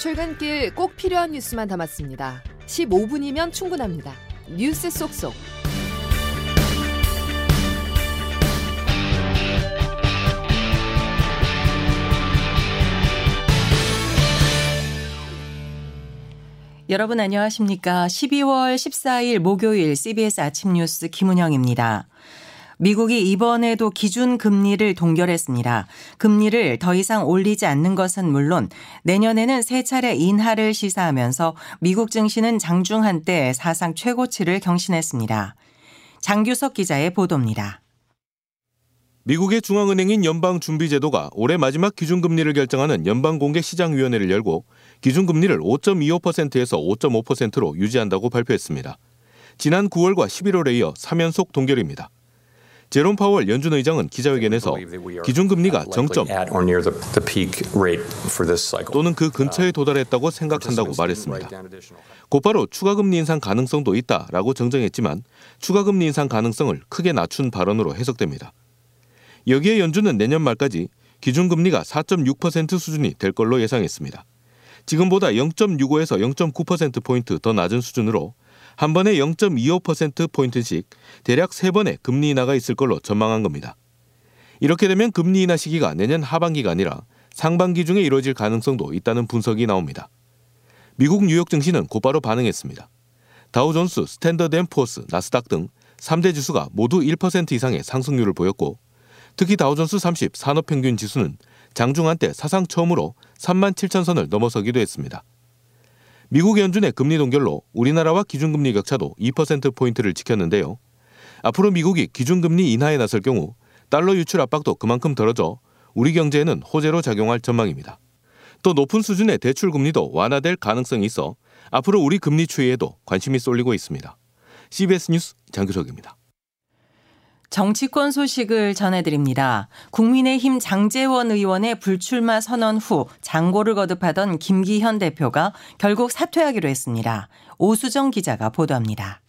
출근길 꼭 필요한 뉴스만 담았습니다. 15분이면 충분합니다. 뉴스 속속. 여러분 안녕하십니까? 12월 14일 목요일 CBS 아침 뉴스 김은영입니다. 미국이 이번에도 기준 금리를 동결했습니다. 금리를 더 이상 올리지 않는 것은 물론 내년에는 세 차례 인하를 시사하면서 미국 증시는 장중 한때 사상 최고치를 경신했습니다. 장규석 기자의 보도입니다. 미국의 중앙은행인 연방준비제도가 올해 마지막 기준금리를 결정하는 연방공개시장위원회를 열고 기준금리를 5.25%에서 5.5%로 유지한다고 발표했습니다. 지난 9월과 11월에 이어 3연속 동결입니다. 제롬 파월 연준 의장은 기자회견에서 기준금리가 정점 또는 그 근처에 도달했다고 생각한다고 말했습니다. 곧바로 추가금리 인상 가능성도 있다라고 정정했지만 추가금리 인상 가능성을 크게 낮춘 발언으로 해석됩니다. 여기에 연준은 내년 말까지 기준금리가 4.6% 수준이 될 걸로 예상했습니다. 지금보다 0.65에서 0.9%포인트 더 낮은 수준으로 한 번에 0.25%포인트씩 대략 3번의 금리 인하가 있을 걸로 전망한 겁니다. 이렇게 되면 금리 인하 시기가 내년 하반기가 아니라 상반기 중에 이루어질 가능성도 있다는 분석이 나옵니다. 미국 뉴욕 증시는 곧바로 반응했습니다. 다우존스, 스탠더드 앤 푸어스, 나스닥 등 3대 지수가 모두 1% 이상의 상승률을 보였고 특히 다우존스 30 산업평균 지수는 장중 한 때 사상 처음으로 3만 7천 선을 넘어서기도 했습니다. 미국 연준의 금리 동결로 우리나라와 기준금리 격차도 2%포인트를 지켰는데요. 앞으로 미국이 기준금리 인하에 나설 경우 달러 유출 압박도 그만큼 덜어져 우리 경제에는 호재로 작용할 전망입니다. 또 높은 수준의 대출 금리도 완화될 가능성이 있어 앞으로 우리 금리 추이에도 관심이 쏠리고 있습니다. CBS 뉴스 장규석입니다. 정치권 소식을 전해드립니다. 국민의힘 장재원 의원의 불출마 선언 후 장고를 거듭하던 김기현 대표가 결국 사퇴하기로 했습니다. 오수정 기자가 보도합니다.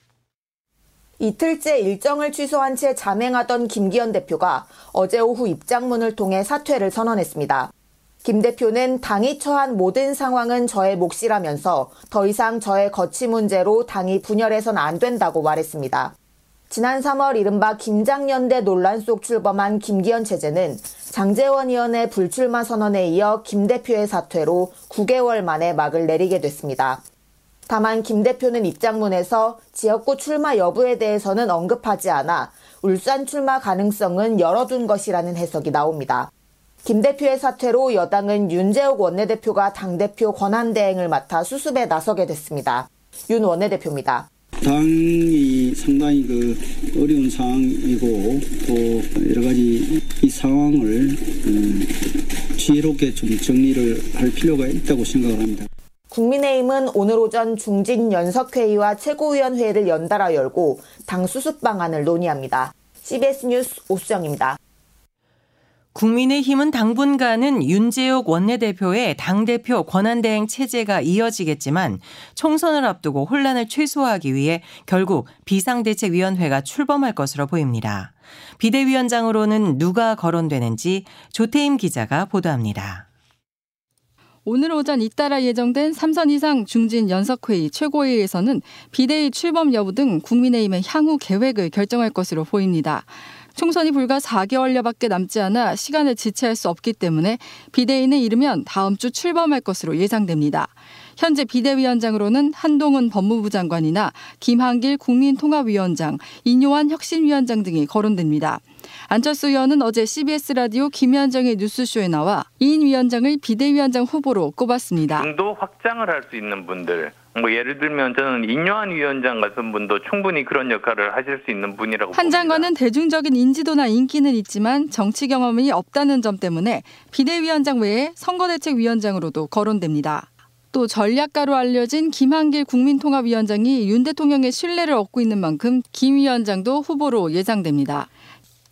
이틀째 일정을 취소한 채 잠행하던 김기현 대표가 어제 오후 입장문을 통해 사퇴를 선언했습니다. 김 대표는 당이 처한 모든 상황은 저의 몫이라면서 더 이상 저의 거취 문제로 당이 분열해선 안 된다고 말했습니다. 지난 3월 이른바 김장연대 논란 속 출범한 김기현 체제는 장재원 의원의 불출마 선언에 이어 김 대표의 사퇴로 9개월 만에 막을 내리게 됐습니다. 다만 김 대표는 입장문에서 지역구 출마 여부에 대해서는 언급하지 않아 울산 출마 가능성은 열어둔 것이라는 해석이 나옵니다. 김 대표의 사퇴로 여당은 윤재옥 원내대표가 당대표 권한대행을 맡아 수습에 나서게 됐습니다. 윤 원내대표입니다. 당이 상당히 그 어려운 상황이고 또 여러 가지 이 상황을 음, 지혜롭게 좀 정리를 할 필요가 있다고 생각을 합니다. 국민의힘은 오늘 오전 중진 연석회의와 최고위원회를 연달아 열고 당 수습 방안을 논의합니다. CBS 뉴스 오수정입니다. 국민의힘은 당분간은 윤재옥 원내대표의 당대표 권한대행 체제가 이어지겠지만 총선을 앞두고 혼란을 최소화하기 위해 결국 비상대책위원회가 출범할 것으로 보입니다. 비대위원장으로는 누가 거론되는지 조태임 기자가 보도합니다. 오늘 오전 잇따라 예정된 3선 이상 중진 연석회의 최고회의에서는 비대위 출범 여부 등 국민의힘의 향후 계획을 결정할 것으로 보입니다. 총선이 불과 4개월여밖에 남지 않아 시간을 지체할 수 없기 때문에 비대위는 이르면 다음 주 출범할 것으로 예상됩니다. 현재 비대위원장으로는 한동훈 법무부 장관이나 김한길 국민통합위원장, 인요한 혁신위원장 등이 거론됩니다. 안철수 의원은 어제 CBS 라디오 김현정의 뉴스쇼에 나와 이인 위원장을 비대위원장 후보로 꼽았습니다. 중도 확장을 할 수 있는 분들, 뭐 예를 들면 저는 인요한 위원장 같은 분도 충분히 그런 역할을 하실 수 있는 분이라고 한 장관은 대중적인 인지도나 인기는 있지만 정치 경험이 없다는 점 때문에 비대위원장 외에 선거대책위원장으로도 거론됩니다. 또 전략가로 알려진 김한길 국민통합위원장이 윤 대통령의 신뢰를 얻고 있는 만큼 김 위원장도 후보로 예상됩니다.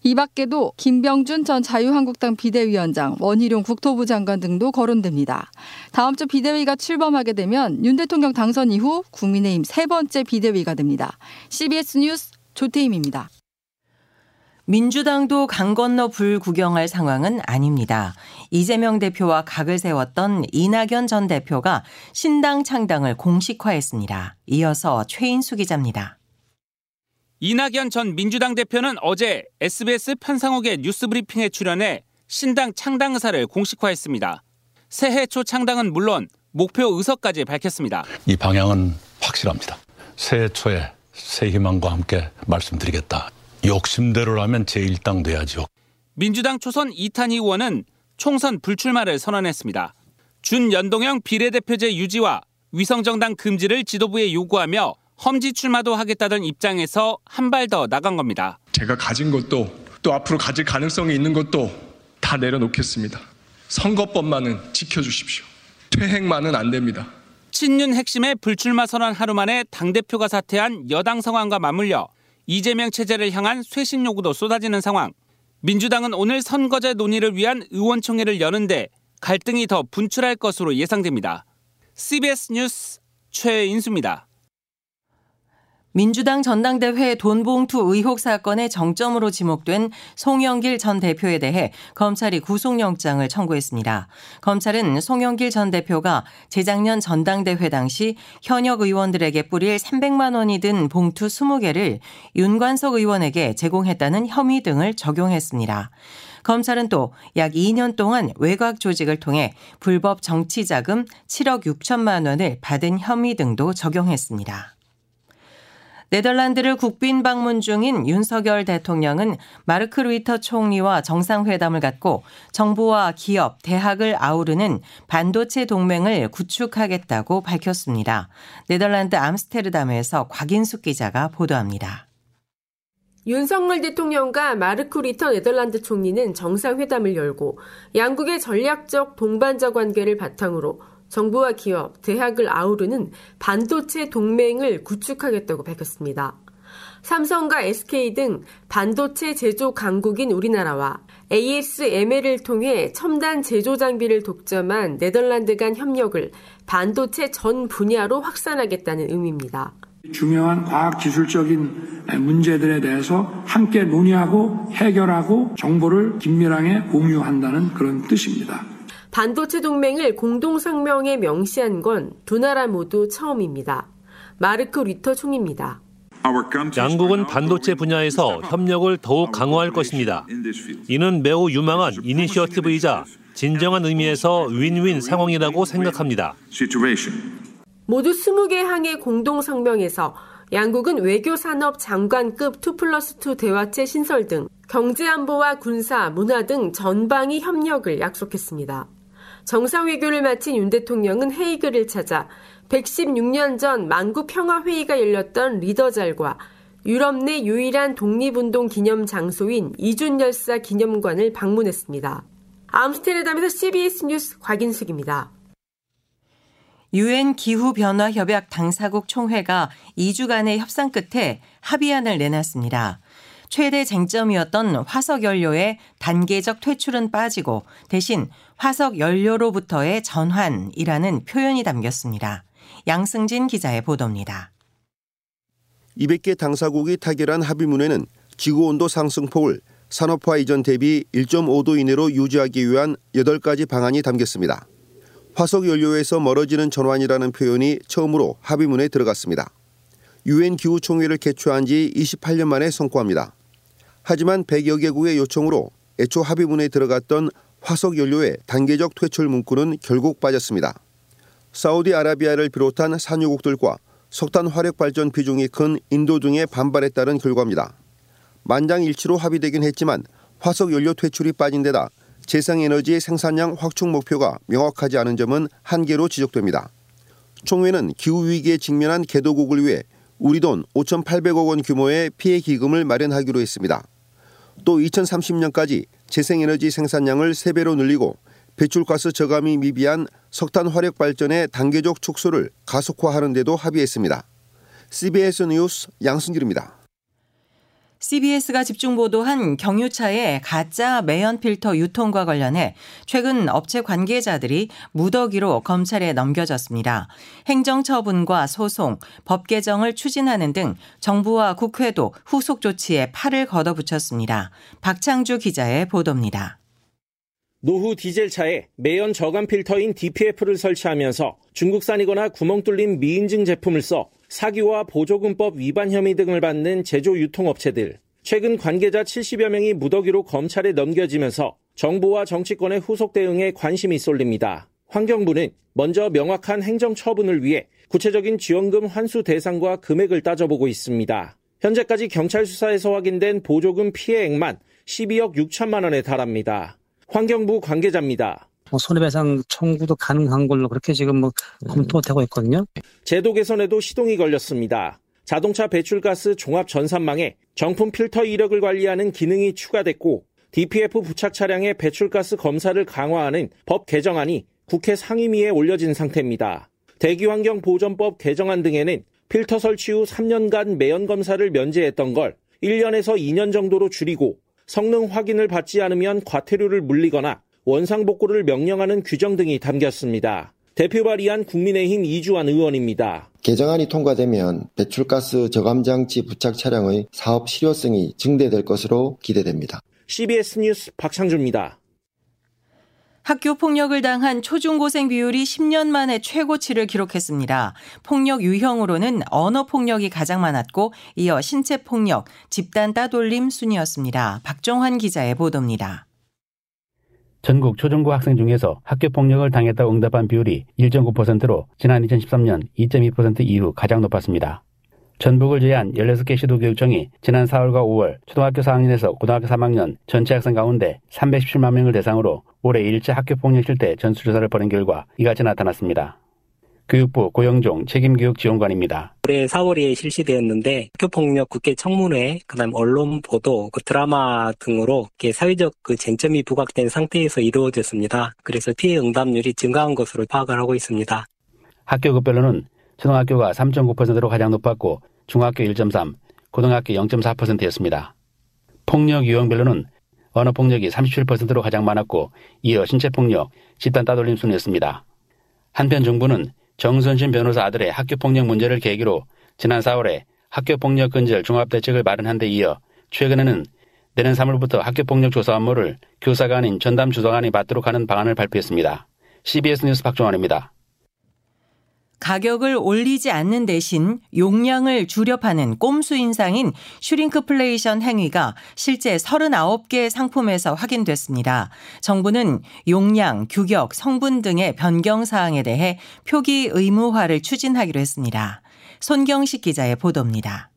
이 밖에도 김병준 전 자유한국당 비대위원장, 원희룡 국토부 장관 등도 거론됩니다. 다음 주 비대위가 출범하게 되면 윤 대통령 당선 이후 국민의힘 세 번째 비대위가 됩니다. CBS 뉴스 조태임입니다. 민주당도 강 건너 불 구경할 상황은 아닙니다. 이재명 대표와 각을 세웠던 이낙연 전 대표가 신당 창당을 공식화했습니다. 이어서 최인수 기자입니다. 이낙연 전 민주당 대표는 어제 SBS 편상옥의 뉴스 브리핑에 출연해 신당 창당 의사를 공식화했습니다. 새해 초 창당은 물론 목표 의석까지 밝혔습니다. 이 방향은 확실합니다. 새해 초에 새 희망과 함께 말씀드리겠다. 욕심대로라면 제1당 돼야죠. 민주당 초선 이탄희 의원은 총선 불출마를 선언했습니다. 준연동형 비례대표제 유지와 위성정당 금지를 지도부에 요구하며 험지 출마도 하겠다던 입장에서 한 발 더 나간 겁니다. 제가 가진 것도 또 앞으로 가질 가능성이 있는 것도 다 내려놓겠습니다. 선거법만은 지켜주십시오. 퇴행만은 안 됩니다. 친윤 핵심의 불출마 선언 하루 만에 당대표가 사퇴한 여당 상황과 맞물려 이재명 체제를 향한 쇄신 요구도 쏟아지는 상황. 민주당은 오늘 선거제 논의를 위한 의원총회를 여는데 갈등이 더 분출할 것으로 예상됩니다. CBS 뉴스 최인수입니다. 민주당 전당대회 돈봉투 의혹 사건의 정점으로 지목된 송영길 전 대표에 대해 검찰이 구속영장을 청구했습니다. 검찰은 송영길 전 대표가 재작년 전당대회 당시 현역 의원들에게 뿌릴 300만 원이 든 봉투 20개를 윤관석 의원에게 제공했다는 혐의 등을 적용했습니다. 검찰은 또 약 2년 동안 외곽 조직을 통해 불법 정치자금 7억 6천만 원을 받은 혐의 등도 적용했습니다. 네덜란드를 국빈 방문 중인 윤석열 대통령은 마르크 루이터 총리와 정상회담을 갖고 정부와 기업, 대학을 아우르는 반도체 동맹을 구축하겠다고 밝혔습니다. 네덜란드 암스테르담에서 곽인숙 기자가 보도합니다. 윤석열 대통령과 마르크 리터 네덜란드 총리는 정상회담을 열고 양국의 전략적 동반자 관계를 바탕으로 정부와 기업, 대학을 아우르는 반도체 동맹을 구축하겠다고 밝혔습니다. 삼성과 SK 등 반도체 제조 강국인 우리나라와 ASML을 통해 첨단 제조 장비를 독점한 네덜란드 간 협력을 반도체 전 분야로 확산하겠다는 의미입니다. 중요한 과학기술적인 문제들에 대해서 함께 논의하고 해결하고 정보를 긴밀하게 공유한다는 그런 뜻입니다. 반도체 동맹을 공동성명에 명시한 건 두 나라 모두 처음입니다. 마르크 리터 총리입니다. 양국은 반도체 분야에서 협력을 더욱 강화할 것입니다. 이는 매우 유망한 이니셔티브이자 진정한 의미에서 윈윈 상황이라고 생각합니다. 모두 20개 항의 공동 성명에서 양국은 외교산업 장관급 2 플러스 2 대화체 신설 등 경제안보와 군사, 문화 등 전방위 협력을 약속했습니다. 정상회교를 마친 윤 대통령은 헤이그를 찾아 116년 전 만구 평화회의가 열렸던 리더잘과 유럽 내 유일한 독립운동 기념 장소인 이준열사 기념관을 방문했습니다. 암스테르담에서 CBS 뉴스 곽인숙입니다. 유엔 기후변화협약 당사국 총회가 2주간의 협상 끝에 합의안을 내놨습니다. 최대 쟁점이었던 화석 연료의 단계적 퇴출은 빠지고 대신 화석 연료로부터의 전환이라는 표현이 담겼습니다. 양승진 기자의 보도입니다. 200개 당사국이 타결한 합의문에는 지구 온도 상승폭을 산업화 이전 대비 1.5도 이내로 유지하기 위한 8가지 방안이 담겼습니다. 화석 연료에서 멀어지는 전환이라는 표현이 처음으로 합의문에 들어갔습니다. 유엔 기후 총회를 개최한 지 28년 만의 성과입니다. 하지만 100여 개국의 요청으로 애초 합의문에 들어갔던 화석 연료의 단계적 퇴출 문구는 결국 빠졌습니다. 사우디아라비아를 비롯한 산유국들과 석탄 화력 발전 비중이 큰 인도 등의 반발에 따른 결과입니다. 만장일치로 합의되긴 했지만 화석 연료 퇴출이 빠진 데다 재생에너지의 생산량 확충 목표가 명확하지 않은 점은 한계로 지적됩니다. 총회는 기후위기에 직면한 개도국을 위해 우리 돈 5,800억 원 규모의 피해 기금을 마련하기로 했습니다. 또 2030년까지 재생에너지 생산량을 3배로 늘리고 배출가스 저감이 미비한 석탄 화력 발전의 단계적 축소를 가속화하는 데도 합의했습니다. CBS 뉴스 양승길입니다. CBS가 집중 보도한 경유차의 가짜 매연 필터 유통과 관련해 최근 업체 관계자들이 무더기로 검찰에 넘겨졌습니다. 행정처분과 소송, 법 개정을 추진하는 등 정부와 국회도 후속 조치에 팔을 걷어붙였습니다. 박창주 기자의 보도입니다. 노후 디젤차에 매연 저감 필터인 DPF를 설치하면서 중국산이거나 구멍 뚫린 미인증 제품을 써 사기와 보조금법 위반 혐의 등을 받는 제조 유통업체들. 최근 관계자 70여 명이 무더기로 검찰에 넘겨지면서 정부와 정치권의 후속 대응에 관심이 쏠립니다. 환경부는 먼저 명확한 행정 처분을 위해 구체적인 지원금 환수 대상과 금액을 따져보고 있습니다. 현재까지 경찰 수사에서 확인된 보조금 피해액만 12억 6천만 원에 달합니다. 환경부 관계자입니다. 뭐 손해배상 청구도 가능한 걸로 그렇게 지금 뭐 검토되고 있거든요. 제도 개선에도 시동이 걸렸습니다. 자동차 배출가스 종합 전산망에 정품 필터 이력을 관리하는 기능이 추가됐고 DPF 부착 차량의 배출가스 검사를 강화하는 법 개정안이 국회 상임위에 올려진 상태입니다. 대기환경보전법 개정안 등에는 필터 설치 후 3년간 매연 검사를 면제했던 걸 1년에서 2년 정도로 줄이고 성능 확인을 받지 않으면 과태료를 물리거나 원상복구를 명령하는 규정 등이 담겼습니다. 대표 발의한 국민의힘 이주환 의원입니다. 개정안이 통과되면 배출가스 저감장치 부착 차량의 사업 실효성이 증대될 것으로 기대됩니다. CBS 뉴스 박창주입니다. 학교 폭력을 당한 초중고생 비율이 10년 만에 최고치를 기록했습니다. 폭력 유형으로는 언어 폭력이 가장 많았고 이어 신체 폭력, 집단 따돌림 순이었습니다. 박종환 기자의 보도입니다. 전국 초중고 학생 중에서 학교 폭력을 당했다고 응답한 비율이 1.9%로 지난 2013년 2.2% 이후 가장 높았습니다. 전북을 제외한 16개 시도교육청이 지난 4월과 5월 초등학교 4학년에서 고등학교 3학년 전체 학생 가운데 317만 명을 대상으로 올해 1차 학교폭력 실태 전수조사를 벌인 결과 이같이 나타났습니다. 교육부 고영종 책임교육지원관입니다. 올해 4월에 실시되었는데 학교폭력 국회 청문회, 그다음 언론 보도, 그 드라마 등으로 사회적 그 쟁점이 부각된 상태에서 이루어졌습니다. 그래서 피해 응답률이 증가한 것으로 파악을 하고 있습니다. 학교급별로는 초등학교가 3.9%로 가장 높았고 중학교 1.3, 고등학교 0.4%였습니다. 폭력 유형별로는 언어폭력이 37%로 가장 많았고 이어 신체폭력, 집단 따돌림 순이었습니다. 한편 정부는 정순신 변호사 아들의 학교폭력 문제를 계기로 지난 4월에 학교폭력 근절 종합대책을 마련한 데 이어 최근에는 내년 3월부터 학교폭력 조사 업무를 교사가 아닌 전담 조사관이 맡도록 하는 방안을 발표했습니다. CBS 뉴스 박종환입니다. 가격을 올리지 않는 대신 용량을 줄여 파는 꼼수 인상인 슈링크플레이션 행위가 실제 39개 상품에서 확인됐습니다. 정부는 용량, 규격, 성분 등의 변경 사항에 대해 표기 의무화를 추진하기로 했습니다. 손경식 기자의 보도입니다.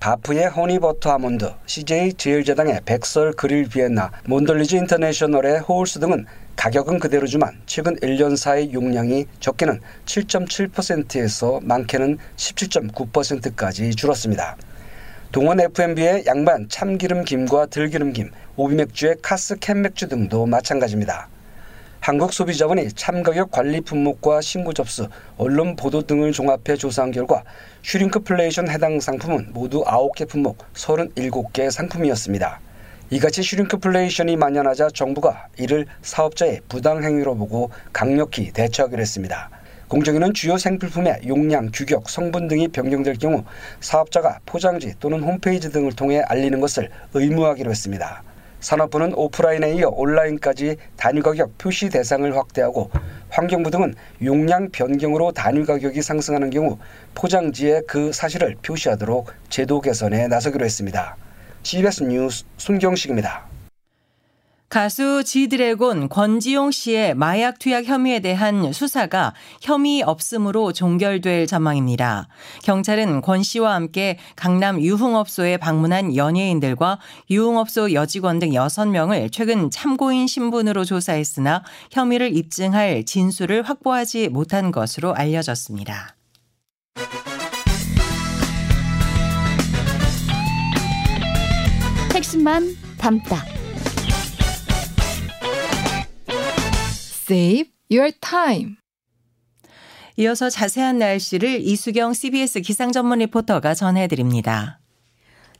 바프의 허니버터 아몬드, CJ 제일제당의 백설 그릴 비엔나, 몬돌리즈 인터내셔널의 호울스 등은 가격은 그대로지만 최근 1년 사이 용량이 적게는 7.7%에서 많게는 17.9%까지 줄었습니다. 동원 F&B의 양반 참기름 김과 들기름 김, 오비맥주의 카스 캔맥주 등도 마찬가지입니다. 한국소비자원이 참가격 관리 품목과 신고 접수, 언론 보도 등을 종합해 조사한 결과 슈링크플레이션 해당 상품은 모두 9개 품목 37개 상품이었습니다. 이같이 슈링크플레이션이 만연하자 정부가 이를 사업자의 부당행위로 보고 강력히 대처하기로 했습니다. 공정위는 주요 생필품의 용량, 규격, 성분 등이 변경될 경우 사업자가 포장지 또는 홈페이지 등을 통해 알리는 것을 의무화하기로 했습니다. 산업부는 오프라인에 이어 온라인까지 단위 가격 표시 대상을 확대하고 환경부 등은 용량 변경으로 단위 가격이 상승하는 경우 포장지에 그 사실을 표시하도록 제도 개선에 나서기로 했습니다. CBS 뉴스 순경식입니다. 가수 지드래곤 권지용 씨의 마약 투약 혐의에 대한 수사가 혐의 없음으로 종결될 전망입니다. 경찰은 권 씨와 함께 강남 유흥업소에 방문한 연예인들과 유흥업소 여직원 등 6명을 최근 참고인 신분으로 조사했으나 혐의를 입증할 진술을 확보하지 못한 것으로 알려졌습니다. 핵심만 담다. Save your time. 이어서 자세한 날씨를 이수경 CBS 기상 전문 리포터가 전해드립니다.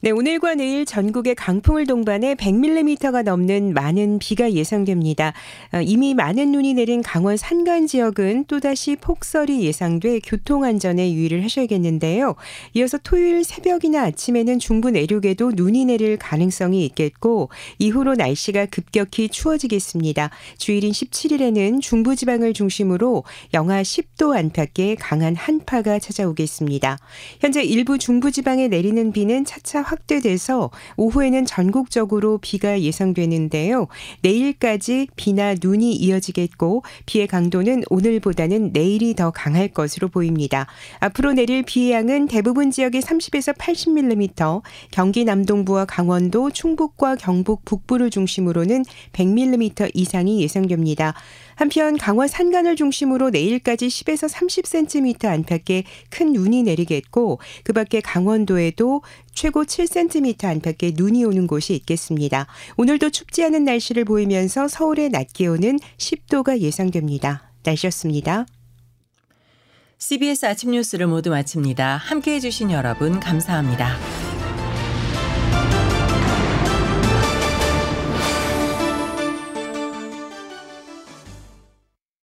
네, 오늘과 내일 전국에 강풍을 동반해 100mm가 넘는 많은 비가 예상됩니다. 어, 이미 많은 눈이 내린 강원 산간 지역은 또다시 폭설이 예상돼 교통 안전에 유의를 하셔야겠는데요. 이어서 토요일 새벽이나 아침에는 중부 내륙에도 눈이 내릴 가능성이 있겠고 이후로 날씨가 급격히 추워지겠습니다. 주일인 17일에는 중부 지방을 중심으로 영하 10도 안팎의 강한 한파가 찾아오겠습니다. 현재 일부 중부 지방에 내리는 비는 차차 확대돼서 오후에는 전국적으로 비가 예상되는데요. 내일까지 비나 눈이 이어지겠고 비의 강도는 오늘보다는 내일이 더 강할 것으로 보입니다. 앞으로 내릴 비의 양은 대부분 지역에 30에서 80mm, 경기 남동부와 강원도, 충북과 경북 북부를 중심으로는 100mm 이상이 예상됩니다. 한편 강원 산간을 중심으로 내일까지 10에서 30cm 안팎의 큰 눈이 내리겠고 그 밖에 강원도에도 최고 7cm 안팎의 눈이 오는 곳이 있겠습니다. 오늘도 춥지 않은 날씨를 보이면서 서울의 낮 기온은 10도가 예상됩니다. 날씨였습니다. CBS 아침 뉴스를 모두 마칩니다. 함께 해주신 여러분 감사합니다.